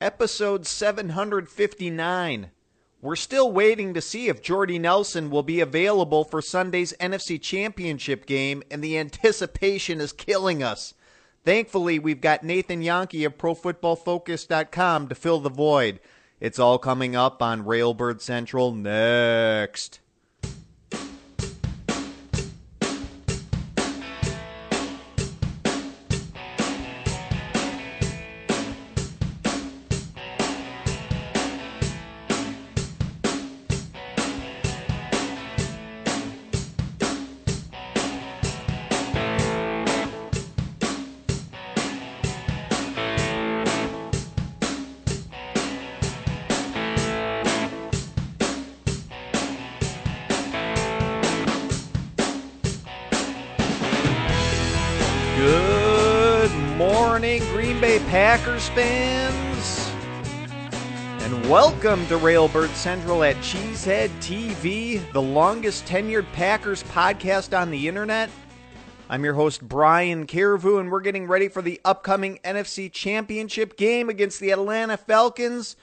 episode 759. We're still waiting to see if Jordy Nelson will be available for Sunday's NFC Championship game, and the anticipation is killing us. Thankfully, we've got Nathan Jahnke of ProFootballFocus.com to fill the void. It's all coming up on Railbird Central next. Good morning, Green Bay Packers fans, and welcome to Railbird Central at Cheesehead TV, the longest tenured Packers podcast on the internet. I'm your host, Brian Carriveau, and we're getting ready for the upcoming NFC Championship game against the Atlanta Falcons.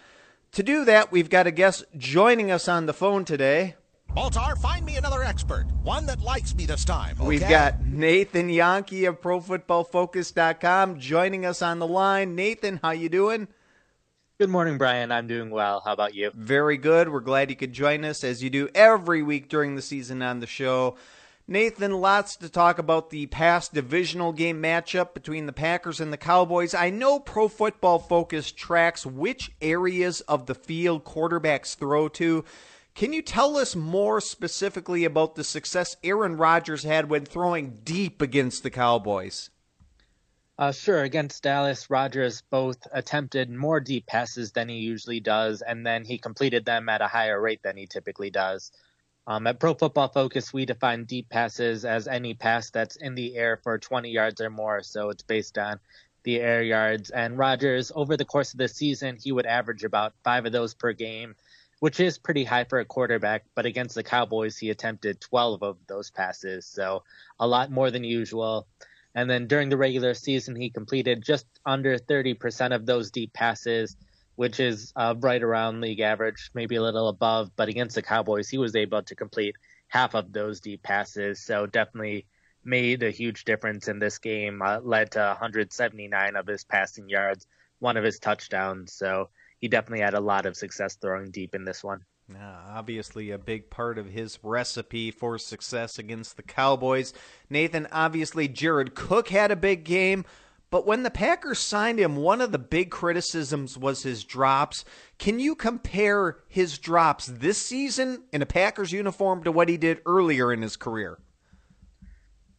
To do that, we've got a guest joining us on the phone today. Baltar, find me another expert, one that likes me this time. Okay? We've got Nathan Jahnke of ProFootballFocus.com joining us on the line. Nathan, how you doing? Good morning, Brian. I'm doing well. How about you? Very good. We're glad you could join us as you do every week during the season on the show. Nathan, lots to talk about the past divisional game matchup between the Packers and the Cowboys. I know Pro Football Focus tracks which areas of the field quarterbacks throw to. Can you tell us more specifically about the success Aaron Rodgers had when throwing deep against the Cowboys? Uh, sure. Against Dallas, Rodgers both attempted more deep passes than he usually does, and then he completed them at a higher rate than he typically does. Um, at Pro Football Focus, we define deep passes as any pass that's in the air for 20 yards or more. So it's based on the air yards. And Rodgers, over the course of the season, he would average about five of those per game which is pretty high for a quarterback. But against the Cowboys, he attempted 12 of those passes, so a lot more than usual. And then during the regular season, he completed just under 30% of those deep passes, which is uh, right around league average, maybe a little above. But against the Cowboys, he was able to complete half of those deep passes. So definitely made a huge difference in this game, uh, led to 179 of his passing yards, one of his touchdowns. So he definitely had a lot of success throwing deep in this one. Yeah, obviously, a big part of his recipe for success against the Cowboys. Nathan, obviously, Jared Cook had a big game, but when the Packers signed him, one of the big criticisms was his drops. Can you compare his drops this season in a Packers uniform to what he did earlier in his career?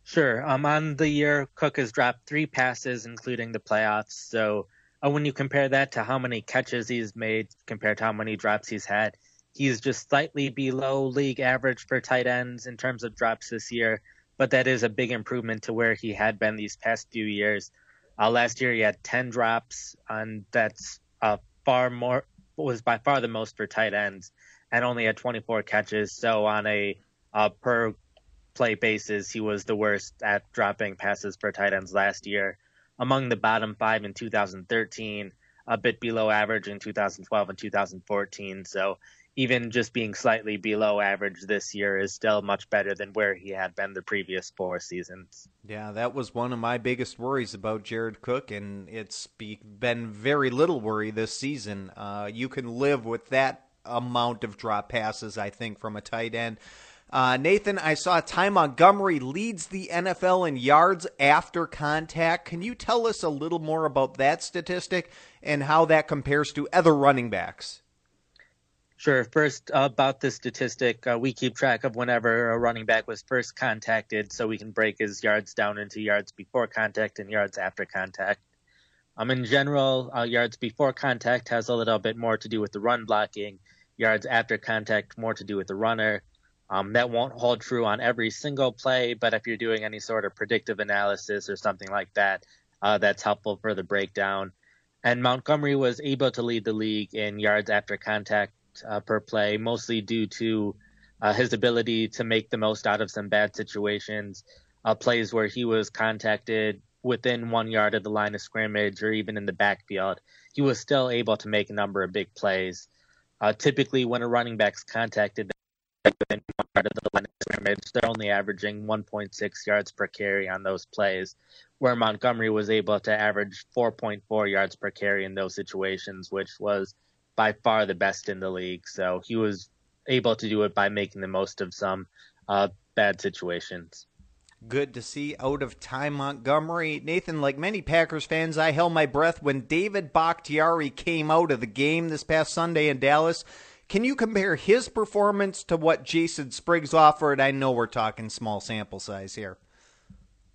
Sure. Um, on the year, Cook has dropped three passes, including the playoffs. So when you compare that to how many catches he's made compared to how many drops he's had, he's just slightly below league average for tight ends in terms of drops this year. But that is a big improvement to where he had been these past few years. Uh, last year he had 10 drops, and that's uh, far more was by far the most for tight ends, and only had 24 catches. So on a uh, per play basis, he was the worst at dropping passes for tight ends last year among the bottom five in 2013, a bit below average in 2012 and 2014. So even just being slightly below average this year is still much better than where he had been the previous four seasons. Yeah, that was one of my biggest worries about Jared Cook, and it's be- been very little worry this season. Uh, you can live with that amount of drop passes, I think, from a tight end. Uh, Nathan, I saw Ty Montgomery leads the NFL in yards after contact. Can you tell us a little more about that statistic and how that compares to other running backs? Sure. First, about this statistic, uh, we keep track of whenever a running back was first contacted so we can break his yards down into yards before contact and yards after contact. Um, in general, uh, yards before contact has a little bit more to do with the run blocking, yards after contact more to do with the runner. Um, that won't hold true on every single play, but if you're doing any sort of predictive analysis or something like that, uh, that's helpful for the breakdown. And Montgomery was able to lead the league in yards after contact uh, per play, mostly due to uh, his ability to make the most out of some bad situations, uh, plays where he was contacted within one yard of the line of scrimmage or even in the backfield. he was still able to make a number of big plays. Uh, typically, when a running back's contacted they're only averaging 1.6 yards per carry on those plays, where Montgomery was able to average 4.4 yards per carry in those situations, which was by far the best in the league. So he was able to do it by making the most of some uh, bad situations. Good to see out of time Montgomery. Nathan, like many Packers fans, I held my breath when David Bakhtiari came out of the game this past Sunday in Dallas. Can you compare his performance to what Jason Spriggs offered? I know we're talking small sample size here.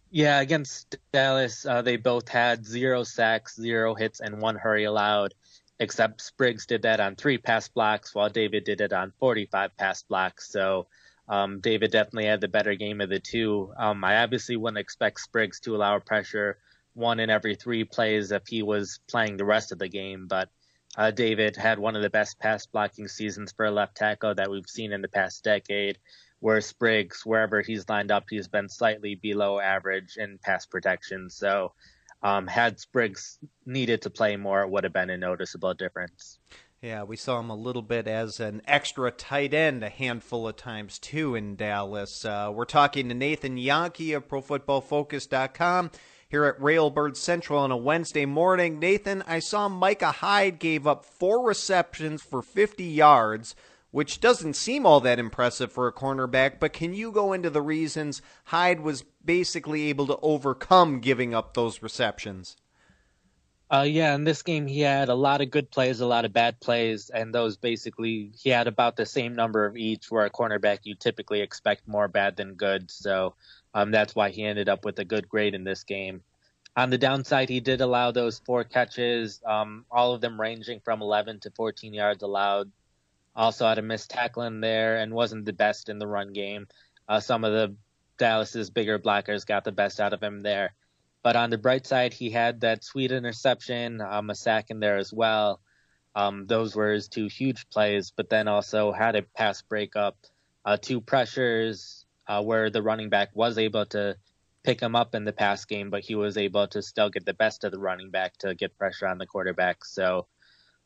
Yeah, against Dallas, uh, they both had zero sacks, zero hits, and one hurry allowed, except Spriggs did that on three pass blocks, while David did it on 45 pass blocks. So um, David definitely had the better game of the two. Um, I obviously wouldn't expect Spriggs to allow pressure one in every three plays if he was playing the rest of the game, but uh, David had one of the best pass blocking seasons for a left tackle that we've seen in the past decade. Where Spriggs, wherever he's lined up, he's been slightly below average in pass protection. So, um, had Spriggs needed to play more, it would have been a noticeable difference. Yeah, we saw him a little bit as an extra tight end a handful of times too in Dallas. Uh, we're talking to Nathan Jahnke of ProFootballFocus.com here at Railbird Central on a Wednesday morning. Nathan, I saw Micah Hyde gave up four receptions for 50 yards, which doesn't seem all that impressive for a cornerback, but can you go into the reasons Hyde was basically able to overcome giving up those receptions? Uh, yeah, in this game he had a lot of good plays, a lot of bad plays, and those basically he had about the same number of each. Where a cornerback you typically expect more bad than good, so um, that's why he ended up with a good grade in this game. On the downside, he did allow those four catches, um, all of them ranging from 11 to 14 yards allowed. Also had a missed tackle in there and wasn't the best in the run game. Uh, some of the Dallas's bigger blockers got the best out of him there. But on the bright side, he had that sweet interception, um, a sack in there as well. Um, those were his two huge plays, but then also had a pass breakup, uh, two pressures uh, where the running back was able to pick him up in the pass game, but he was able to still get the best of the running back to get pressure on the quarterback. So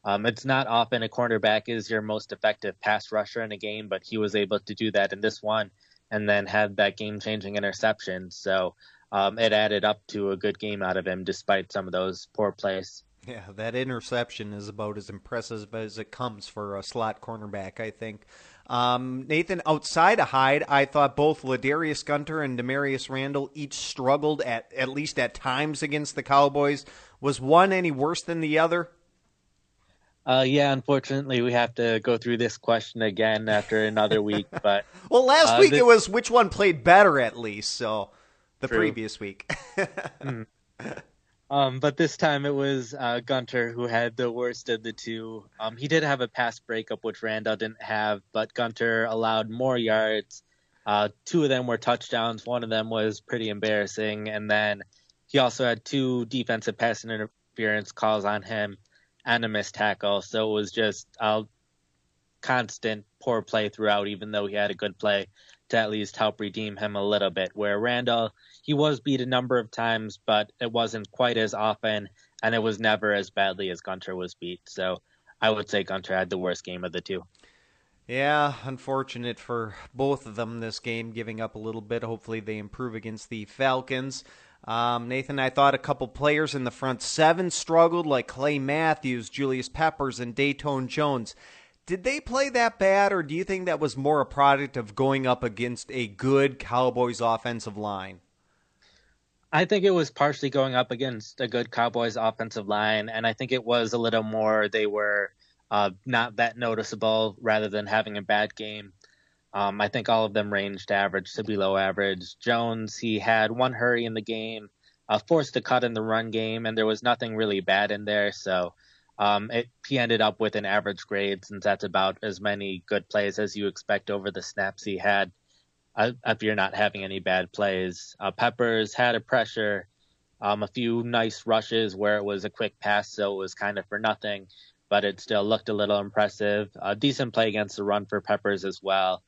um, it's not often a cornerback is your most effective pass rusher in a game, but he was able to do that in this one and then had that game changing interception. So um, it added up to a good game out of him despite some of those poor plays. Yeah, that interception is about as impressive as it comes for a slot cornerback, I think. Um, Nathan, outside of Hyde, I thought both Ladarius Gunter and Damarious Randall each struggled at at least at times against the Cowboys. Was one any worse than the other? Uh, yeah, unfortunately, we have to go through this question again after another week. But well, last uh, week this... it was which one played better, at least. So the True. previous week. mm. Um, but this time it was uh, Gunter who had the worst of the two. Um, he did have a pass breakup, which Randall didn't have, but Gunter allowed more yards. Uh, two of them were touchdowns. One of them was pretty embarrassing. And then he also had two defensive pass interference calls on him and a missed tackle. So it was just a constant poor play throughout, even though he had a good play to at least help redeem him a little bit. Where Randall, he was beat a number of times, but it wasn't quite as often, and it was never as badly as Gunter was beat. So I would say Gunter had the worst game of the two. Yeah, unfortunate for both of them this game, giving up a little bit. Hopefully they improve against the Falcons. Um, Nathan, I thought a couple players in the front seven struggled, like Clay Matthews, Julius Peppers, and Datone Jones. Did they play that bad, or do you think that was more a product of going up against a good Cowboys offensive line? I think it was partially going up against a good Cowboys offensive line, and I think it was a little more they were uh, not that noticeable rather than having a bad game. Um, I think all of them ranged average to below average. Jones, he had one hurry in the game, uh, forced a cut in the run game, and there was nothing really bad in there. So um, it, he ended up with an average grade since that's about as many good plays as you expect over the snaps he had. If you're not having any bad plays, uh, Peppers had a pressure, um, a few nice rushes where it was a quick pass, so it was kind of for nothing, but it still looked a little impressive. A decent play against the run for Peppers as well.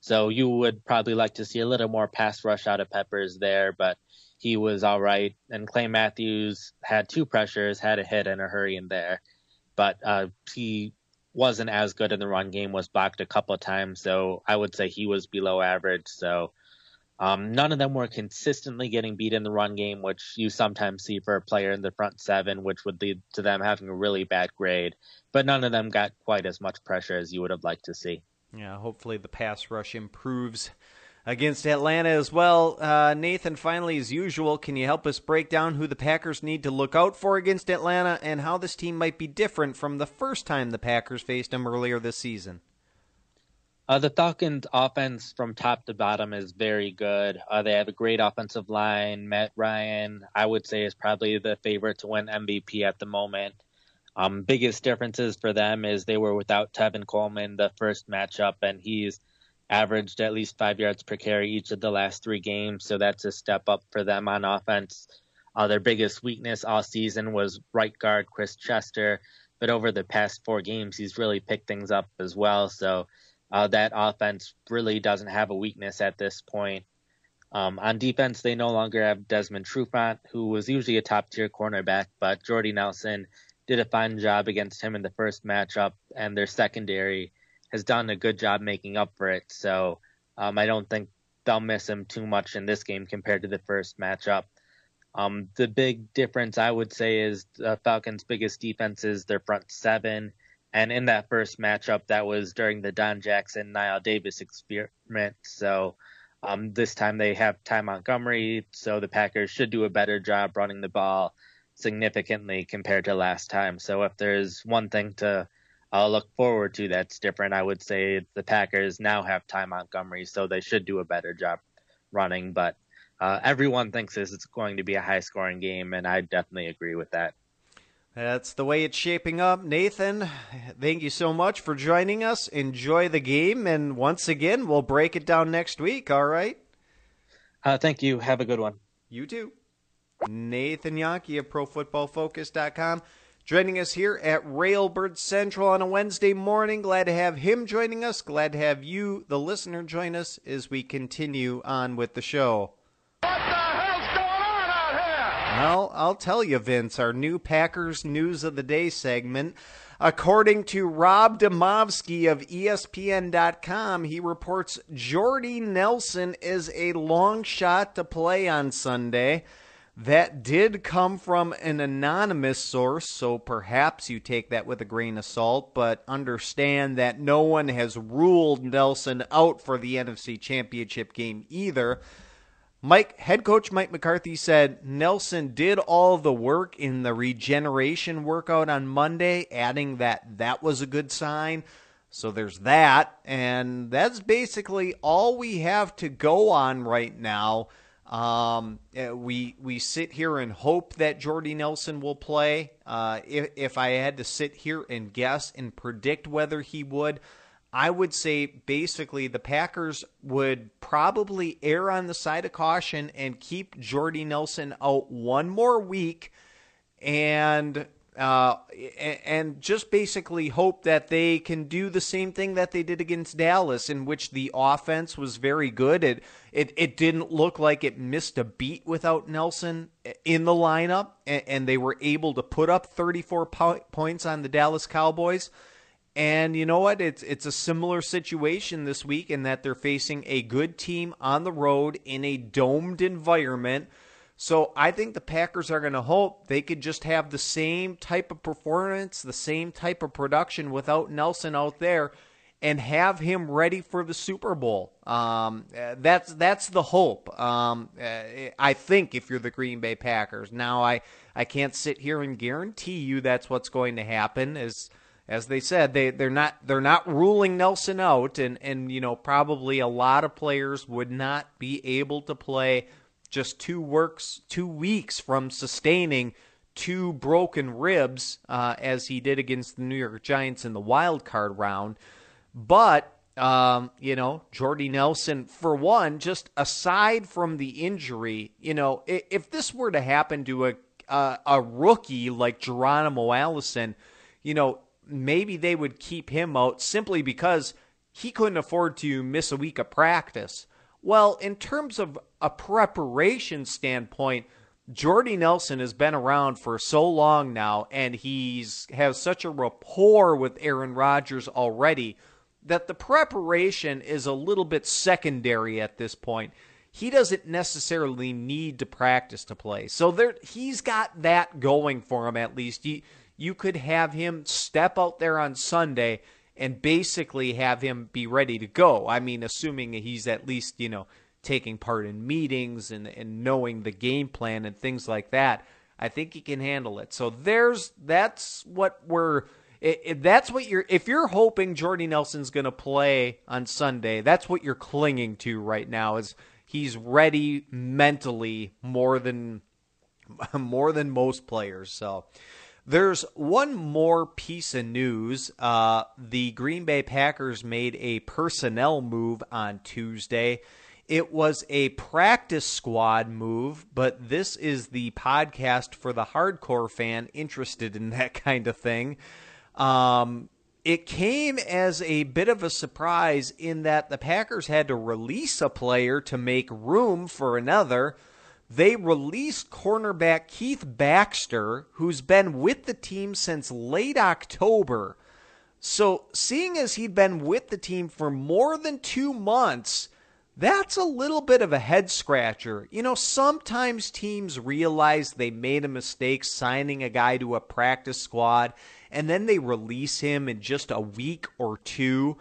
So you would probably like to see a little more pass rush out of Peppers there, but he was all right. And Clay Matthews had two pressures, had a hit and a hurry in there, but uh, he wasn't as good in the run game. Was blocked a couple of times, so I would say he was below average. So um, none of them were consistently getting beat in the run game, which you sometimes see for a player in the front seven, which would lead to them having a really bad grade. But none of them got quite as much pressure as you would have liked to see. Yeah, hopefully the pass rush improves against Atlanta as well. Uh, Nathan, finally, as usual, can you help us break down who the Packers need to look out for against Atlanta and how this team might be different from the first time the Packers faced them earlier this season? Uh, the Falcons' offense from top to bottom is very good. Uh, they have a great offensive line. Matt Ryan, I would say, is probably the favorite to win MVP at the moment. Um, biggest differences for them is they were without Tevin Coleman the first matchup, and he's averaged at least five yards per carry each of the last three games. So that's a step up for them on offense. Uh, their biggest weakness all season was right guard Chris Chester, but over the past four games, he's really picked things up as well. So uh, that offense really doesn't have a weakness at this point. Um, on defense, they no longer have Desmond Trufant, who was usually a top tier cornerback, but Jordy Nelson did a fine job against him in the first matchup, and their secondary has done a good job making up for it. So um, I don't think they'll miss him too much in this game compared to the first matchup. Um, the big difference I would say is the Falcons' biggest defense is their front seven and in that first matchup, that was during the Don Jackson Knile Davis experiment. So um, this time they have Ty Montgomery, so the Packers should do a better job running the ball significantly compared to last time. So if there's one thing to uh, look forward to that's different, I would say the Packers now have Ty Montgomery, so they should do a better job running. But uh, everyone thinks this is going to be a high scoring game, and I definitely agree with that. That's the way it's shaping up. Nathan, thank you so much for joining us. Enjoy the game. And once again, we'll break it down next week, all right? Uh, thank you. Have a good one. You too. Nathan Jahnke of ProFootballFocus.com joining us here at Railbird Central on a Wednesday morning. Glad to have him joining us. Glad to have you, the listener, join us as we continue on with the show. What the hell's going on out here? Well, I'll tell you, Vince, our new Packers News of the Day segment. According to Rob Demovsky of ESPN.com, he reports Jordy Nelson is a long shot to play on Sunday. That did come from an anonymous source, so perhaps you take that with a grain of salt, but understand that no one has ruled Nelson out for the NFC Championship game either. Mike head coach Mike McCarthy said Nelson did all the work in the regeneration workout on Monday, adding that that was a good sign. So there's that, and that's basically all we have to go on right now. Um, eh, we we sit here and hope that Jordy Nelson will play. Uh, if if I had to sit here and guess and predict whether he would, I would say basically the Packers would probably err on the side of caution and keep Jordy Nelson out one more week and uh, and just basically hope that they can do the same thing that they did against Dallas, in which the offense was very good. It it, it didn't look like it missed a beat without Nelson in the lineup, and, and they were able to put up 34 po- points on the Dallas Cowboys. And you know what? It's it's a similar situation this week in that they're facing a good team on the road in a domed environment. So I think the Packers are going to hope they could just have the same type of performance, the same type of production without Nelson out there, and have him ready for the Super Bowl. Um, that's that's the hope. Um, I think if you're the Green Bay Packers, now I I can't sit here and guarantee you that's what's going to happen. As as they said, they they're not they're not ruling Nelson out, and and you know probably a lot of players would not be able to play just two works two weeks from sustaining two broken ribs uh, as he did against the New York Giants in the wild card round, but. Um, you know, Jordy Nelson, for one, just aside from the injury, you know, if, if this were to happen to a, a, a rookie like Geronimo Allison, you know, maybe they would keep him out simply because he couldn't afford to miss a week of practice. Well, in terms of a preparation standpoint, Jordy Nelson has been around for so long now, and he's has such a rapport with Aaron Rodgers already that the preparation is a little bit secondary at this point. He doesn't necessarily need to practice to play, so there he's got that going for him at least. You, you could have him step out there on Sunday and basically have him be ready to go. I mean, assuming he's at least you know taking part in meetings and, and knowing the game plan and things like that. I think he can handle it. So there's that's what we're if that's what you're if you're hoping Jordy Nelson's going to play on Sunday, that's what you're clinging to right now is he's ready mentally more than more than most players. So there's one more piece of news. Uh, the Green Bay Packers made a personnel move on Tuesday. It was a practice squad move, but this is the podcast for the hardcore fan interested in that kind of thing. Um, it came as a bit of a surprise in that the Packers had to release a player to make room for another. They released cornerback Keith Baxter, who's been with the team since late October. So, seeing as he'd been with the team for more than two months, that's a little bit of a head scratcher. You know, sometimes teams realize they made a mistake signing a guy to a practice squad and then they release him in just a week or two.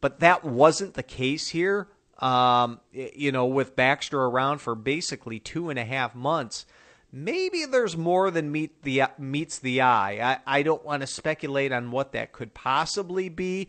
But that wasn't the case here. Um, you know, with Baxter around for basically two and a half months, maybe there's more than meet the meets the eye. I, I don't want to speculate on what that could possibly be,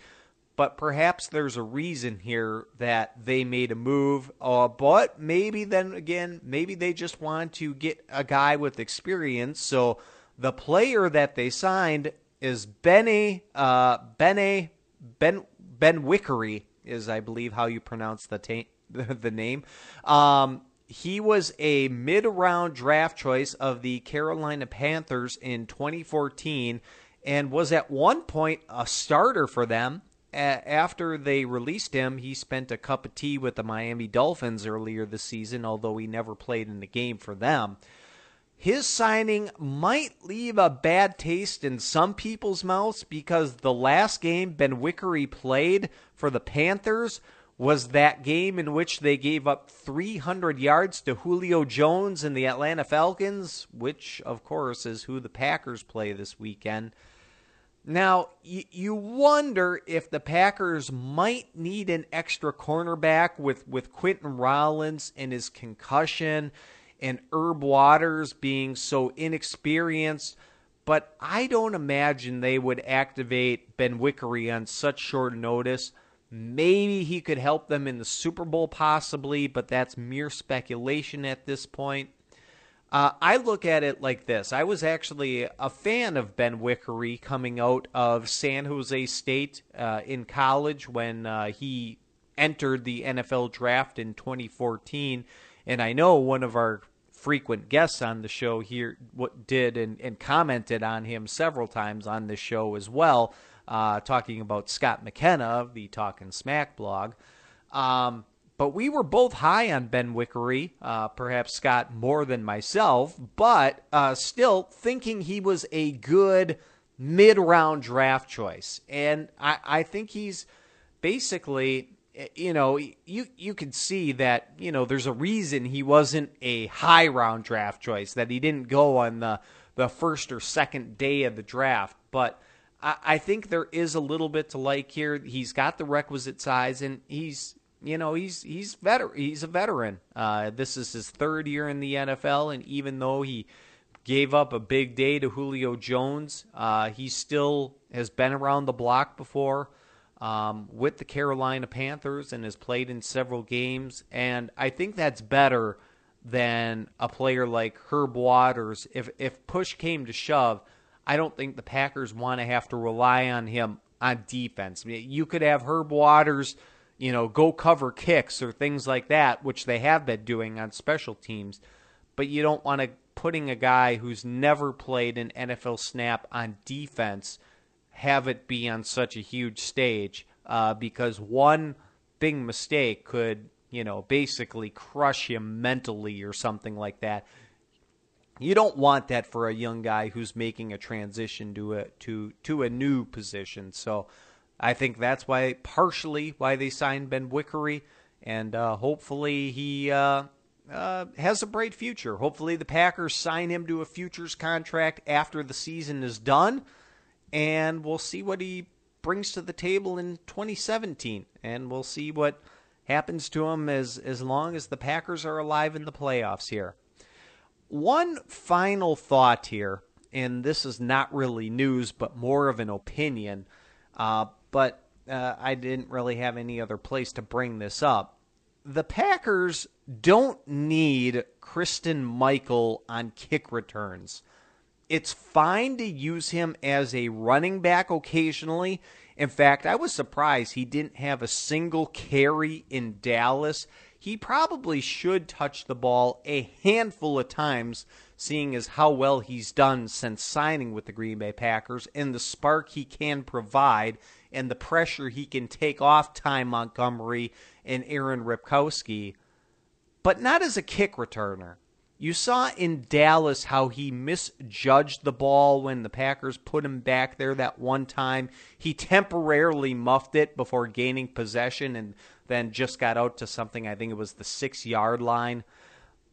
but perhaps there's a reason here that they made a move. Uh, but maybe then again, maybe they just want to get a guy with experience. So the player that they signed is Benny uh, Benny Ben Benwikere is I believe how you pronounce the ta- the name. Um, he was a mid round draft choice of the Carolina Panthers in 2014 and was at one point a starter for them after they released him, he spent a cup of tea with the Miami Dolphins earlier this season, although he never played in the game for them. His signing might leave a bad taste in some people's mouths because the last game Benwikere played for the Panthers was that game in which they gave up 300 yards to Julio Jones and the Atlanta Falcons, which, of course, is who the Packers play this weekend. Now, you, wonder if the Packers might need an extra cornerback with, with Quinten Rollins and his concussion and Herb Waters being so inexperienced. But I don't imagine they would activate Benwikere on such short notice. Maybe he could help them in the Super Bowl, possibly, but that's mere speculation at this point. Uh, I look at it like this. I was actually a fan of Benwikere coming out of San Jose State uh, in college when uh, he entered the NFL draft in 2014. And I know one of our frequent guests on the show here what did and, and commented on him several times on this show as well, uh, talking about Scott McKenna of the Talking Smack blog. Um, but we were both high on Benwikere, uh, perhaps Scott more than myself, but uh, still thinking he was a good mid round draft choice. And I, I think he's basically, you know, you, you can see that, you know, there's a reason he wasn't a high round draft choice, that he didn't go on the, the first or second day of the draft. But I, I think there is a little bit to like here. He's got the requisite size, and he's you know he's he's veter- he's a veteran. Uh, this is his third year in the NFL, and even though he gave up a big day to Julio Jones, uh, he still has been around the block before um, with the Carolina Panthers and has played in several games. And I think that's better than a player like Herb Waters. If if push came to shove, I don't think the Packers want to have to rely on him on defense. I mean, you could have Herb Waters you know, go cover kicks or things like that, which they have been doing on special teams. But you don't want to putting a guy who's never played an NFL snap on defense have it be on such a huge stage uh, because one big mistake could you know, basically crush him mentally or something like that. You don't want that for a young guy who's making a transition to a to to a new position. So I think that's why partially why they signed Benwikere, and uh, hopefully he uh, uh, has a bright future. Hopefully the Packers sign him to a futures contract after the season is done, and we'll see what he brings to the table in 2017, and we'll see what happens to him as as long as the Packers are alive in the playoffs here. One final thought here, and this is not really news, but more of an opinion. Uh, but uh, I didn't really have any other place to bring this up. The Packers don't need Christine Michael on kick returns. It's fine to use him as a running back occasionally. In fact, I was surprised he didn't have a single carry in Dallas he probably should touch the ball a handful of times, seeing as how well he's done since signing with the Green Bay Packers and the spark he can provide and the pressure he can take off Ty Montgomery and Aaron Ripkowski, but not as a kick returner. You saw in Dallas how he misjudged the ball when the Packers put him back there that one time. He temporarily muffed it before gaining possession and then just got out to something, I think it was the six yard line.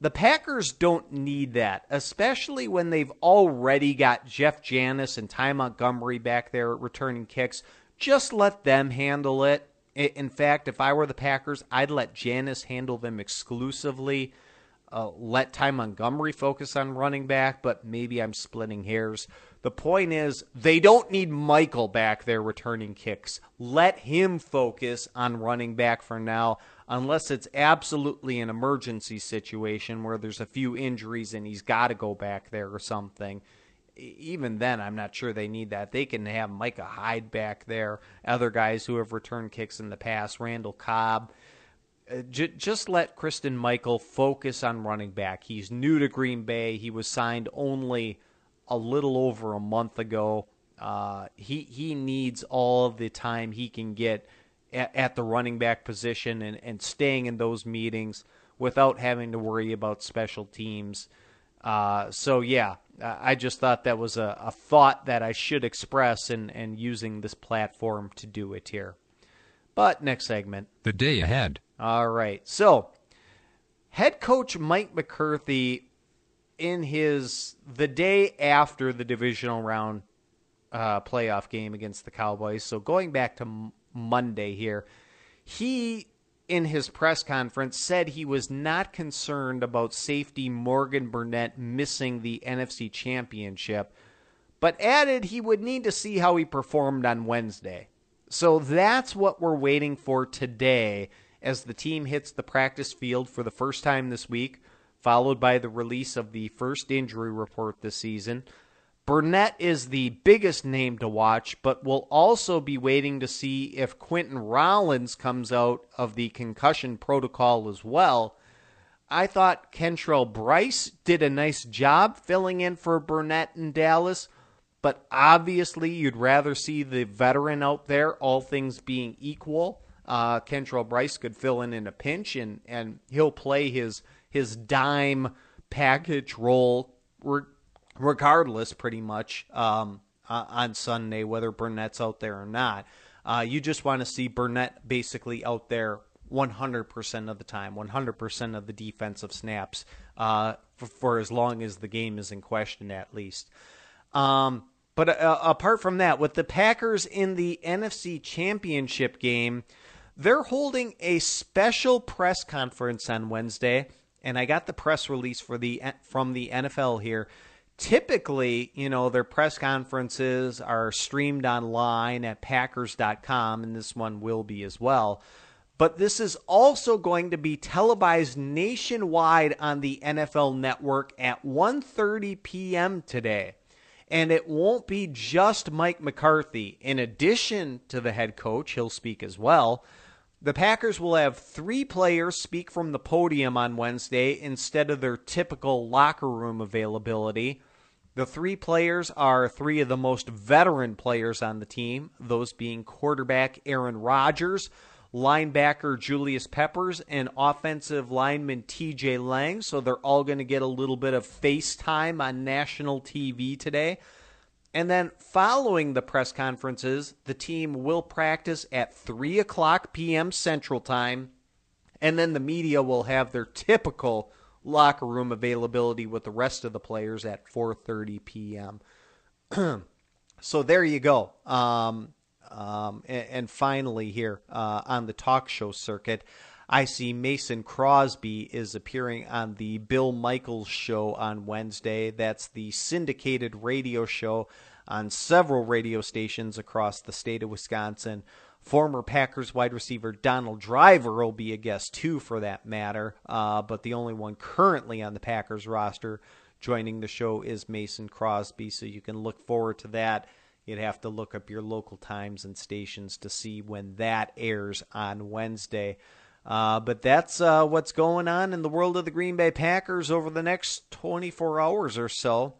The Packers don't need that, especially when they've already got Jeff Janis and Ty Montgomery back there returning kicks. Just let them handle it. In fact, if I were the Packers, I'd let Janis handle them exclusively. Uh, let Ty Montgomery focus on running back, but maybe I'm splitting hairs. The point is, they don't need Michael back there returning kicks. Let him focus on running back for now, unless it's absolutely an emergency situation where there's a few injuries and he's got to go back there or something. Even then, I'm not sure they need that. They can have Micah Hyde back there, other guys who have returned kicks in the past, Randall Cobb. Uh, just let Christine Michael focus on running back. He's new to Green Bay. He was signed only a little over a month ago. Uh, he he needs all the time he can get at, at, the running back position and, and staying in those meetings without having to worry about special teams. Uh, so yeah, I just thought that was a, a thought that I should express and, and using this platform to do it here. But next segment. The day ahead. All right. So head coach Mike McCarthy in his the day after the divisional round uh, playoff game against the Cowboys. So going back to m- Monday here, he in his press conference said he was not concerned about safety Morgan Burnett missing the NFC Championship, but added he would need to see how he performed on Wednesday. So that's what we're waiting for today as the team hits the practice field for the first time this week followed by the release of the first injury report this season. Burnett is the biggest name to watch, but we'll also be waiting to see if Quinten Rollins comes out of the concussion protocol as well. I thought Kentrell Brice did a nice job filling in for Burnett in Dallas, but obviously you'd rather see the veteran out there, all things being equal. Uh, Kentrell Brice could fill in in a pinch, and, and he'll play his – his dime package role, regardless, pretty much um, uh, on Sunday, whether Burnett's out there or not. Uh, you just want to see Burnett basically out there 100% of the time, 100% of the defensive snaps uh, for, for, as long as the game is in question, at least. Um, but uh, apart from that, with the Packers in the NFC Championship game, they're holding a special press conference on Wednesday and I got the press release for the from the NFL here. Typically, you know, their press conferences are streamed online at packers.com and this one will be as well. But this is also going to be televised nationwide on the NFL network at 1:30 p.m. today. And it won't be just Mike McCarthy. In addition to the head coach, he'll speak as well. The Packers will have three players speak from the podium on Wednesday instead of their typical locker room availability. The three players are three of the most veteran players on the team, those being quarterback Aaron Rodgers, linebacker Julius Peppers, and offensive lineman TJ Lang. So they're all going to get a little bit of FaceTime on national TV today. And then following the press conferences, the team will practice at 3 o'clock p.m. Central Time. And then the media will have their typical locker room availability with the rest of the players at 4:30 p.m. so there you go. Um, um, and, and, finally, here uh, on the talk show circuit, I see Mason Crosby is appearing on the Bill Michaels show on Wednesday. That's the syndicated radio show on several radio stations across the state of Wisconsin. Former Packers wide receiver Donald Driver will be a guest too, for that matter, uh, but the only one currently on the Packers roster joining the show is Mason Crosby, so you can look forward to that. You'd have to look up your local times and stations to see when that airs on Wednesday. Uh, but that's uh, what's going on in the world of the Green Bay Packers over the next 24 hours or so.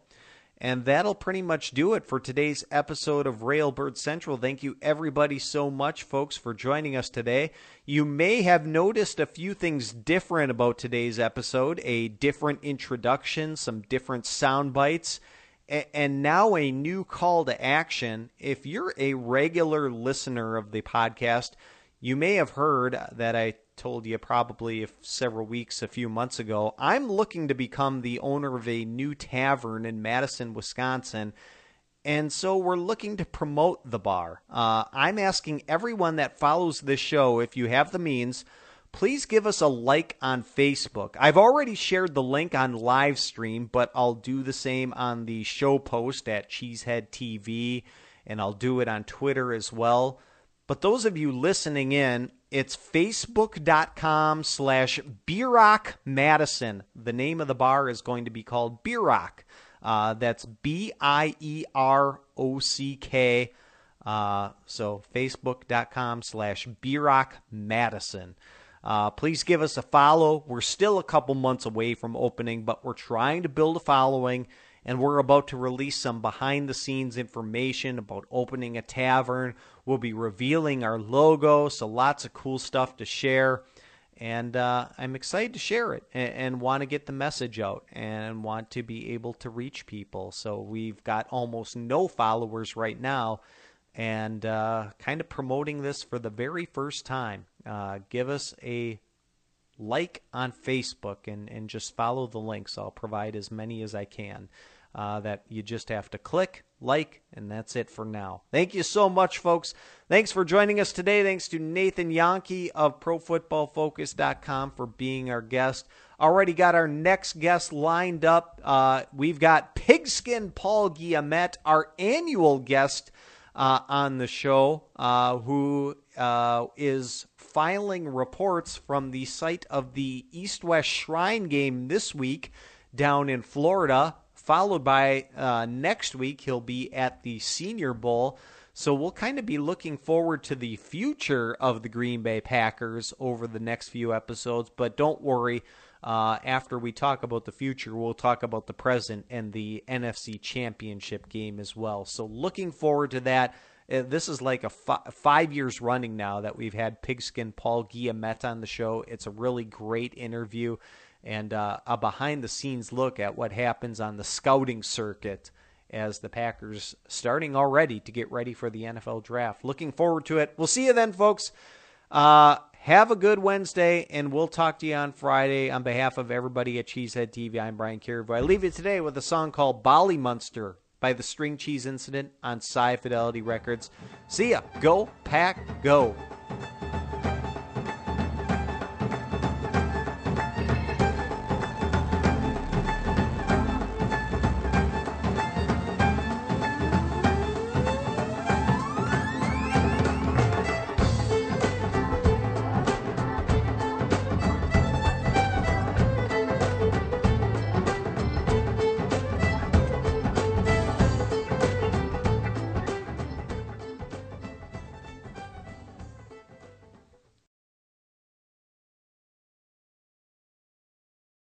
And that'll pretty much do it for today's episode of Railbird Central. Thank you, everybody, so much, folks, for joining us today. You may have noticed a few things different about today's episode a different introduction, some different sound bites, and now a new call to action. If you're a regular listener of the podcast, you may have heard that I told you probably several weeks, a few months ago, I'm looking to become the owner of a new tavern in Madison, Wisconsin. And so we're looking to promote the bar. Uh, I'm asking everyone that follows this show, if you have the means, please give us a like on Facebook. I've already shared the link on live stream, but I'll do the same on the show post at Cheesehead TV, and I'll do it on Twitter as well. But those of you listening in, it's facebook.com slash Bierock Madison. The name of the bar is going to be called Bierock. Uh, that's B I E R O C K. Uh, so facebook.com slash Bierock Madison. Uh, please give us a follow. We're still a couple months away from opening, but we're trying to build a following and we're about to release some behind the scenes information about opening a tavern. We'll be revealing our logo, so lots of cool stuff to share. And uh, I'm excited to share it and, and want to get the message out and want to be able to reach people. So we've got almost no followers right now and uh, kind of promoting this for the very first time. Uh, give us a like on Facebook and, and just follow the links. I'll provide as many as I can uh, that you just have to click, like, and that's it for now. Thank you so much, folks. Thanks for joining us today. Thanks to Nathan Jahnke of ProFootballFocus.com for being our guest. Already got our next guest lined up. Uh, we've got Pigskin Paul Guillemette, our annual guest uh, on the show, uh, who uh, is filing reports from the site of the East West Shrine game this week down in Florida followed by uh, next week, he'll be at the Senior Bowl. So we'll kind of be looking forward to the future of the Green Bay Packers over the next few episodes. But don't worry, uh, after we talk about the future, we'll talk about the present and the NFC Championship game as well. So looking forward to that. Uh, this is like a f- five years running now that we've had Pigskin Paul Guillemette on the show. It's a really great interview and uh, a behind the scenes look at what happens on the scouting circuit as the Packers starting already to get ready for the NFL draft. Looking forward to it. We'll see you then, folks. Uh, have a good Wednesday, and we'll talk to you on Friday. On behalf of everybody at Cheesehead TV, I'm Brian Carriveau. I leave you today with a song called Bollymunster by the String Cheese Incident on Sci Fidelity Records. See ya. Go, Pack, go.